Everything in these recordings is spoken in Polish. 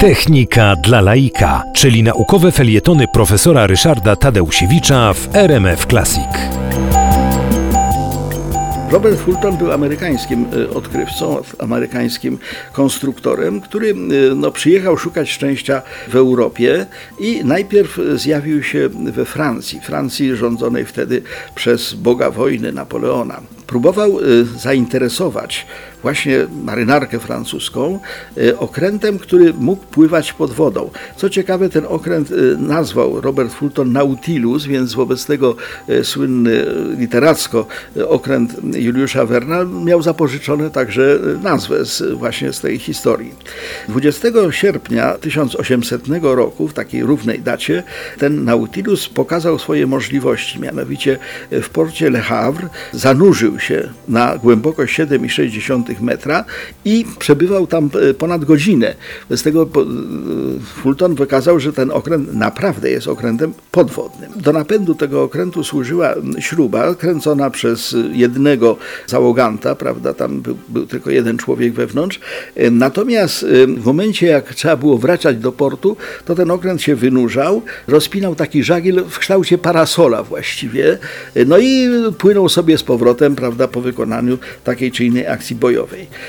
Technika dla laika, czyli naukowe felietony profesora Ryszarda Tadeusiewicza w RMF Classic. Robert Fulton był amerykańskim e, odkrywcą, amerykańskim konstruktorem, który e, no, przyjechał szukać szczęścia w Europie i najpierw zjawił się we Francji, Francji rządzonej wtedy przez boga wojny Napoleona. Próbował e, zainteresować właśnie marynarkę francuską okrętem, który mógł pływać pod wodą. Co ciekawe, ten okręt nazwał Robert Fulton Nautilus, więc wobec tego słynny literacko okręt Juliusza Werna miał zapożyczone także nazwę z, właśnie z tej historii. 20 sierpnia 1800 roku, w takiej równej dacie, ten Nautilus pokazał swoje możliwości. Mianowicie w porcie Le Havre zanurzył się na głębokość 7,6 metra i przebywał tam e, ponad godzinę. Z tego Fulton wykazał, że ten okręt naprawdę jest okrętem podwodnym. Do napędu tego okrętu służyła śruba kręcona przez jednego załoganta, prawda, tam był, był tylko jeden człowiek wewnątrz. Natomiast w momencie, jak trzeba było wracać do portu, to ten okręt się wynurzał, rozpinał taki żagiel w kształcie parasola właściwie, no i płynął sobie z powrotem, prawda, po wykonaniu takiej czy innej akcji bojowej.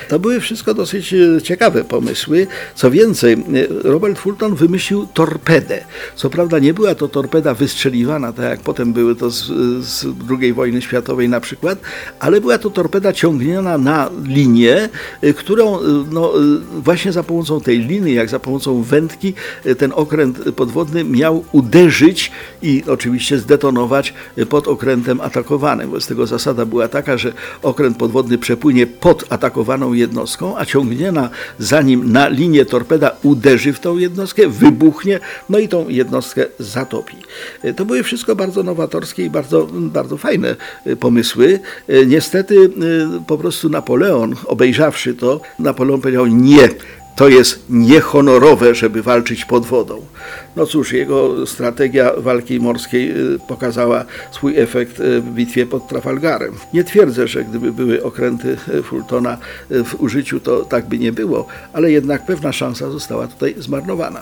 To były wszystko dosyć e, ciekawe pomysły. Co więcej, e, Robert Fulton wymyślił torpedę. Co prawda nie była to torpeda wystrzeliwana, tak jak potem były to z, z II wojny światowej na przykład, ale była to torpeda ciągniona na linię, y, którą no, właśnie za pomocą tej liny, jak za pomocą wędki, ten okręt podwodny miał uderzyć i oczywiście zdetonować pod okrętem atakowanym. Wobec tego zasada była taka, że okręt podwodny przepłynie pod atakowaną jednostką, a ciągniona za nim na linię torpeda uderzy w tą jednostkę, wybuchnie, no i tą jednostkę zatopi. To były wszystko bardzo nowatorskie i bardzo, bardzo fajne pomysły. Niestety y, po prostu Napoleon, obejrzawszy to, Napoleon powiedział nie, to jest niehonorowe, żeby walczyć pod wodą. No cóż, jego strategia walki morskiej y, pokazała swój efekt y, w bitwie pod Trafalgarem. Nie twierdzę, że gdyby były okręty Fultona w użyciu, to tak by nie było, ale jednak pewna szansa została tutaj zmarnowana.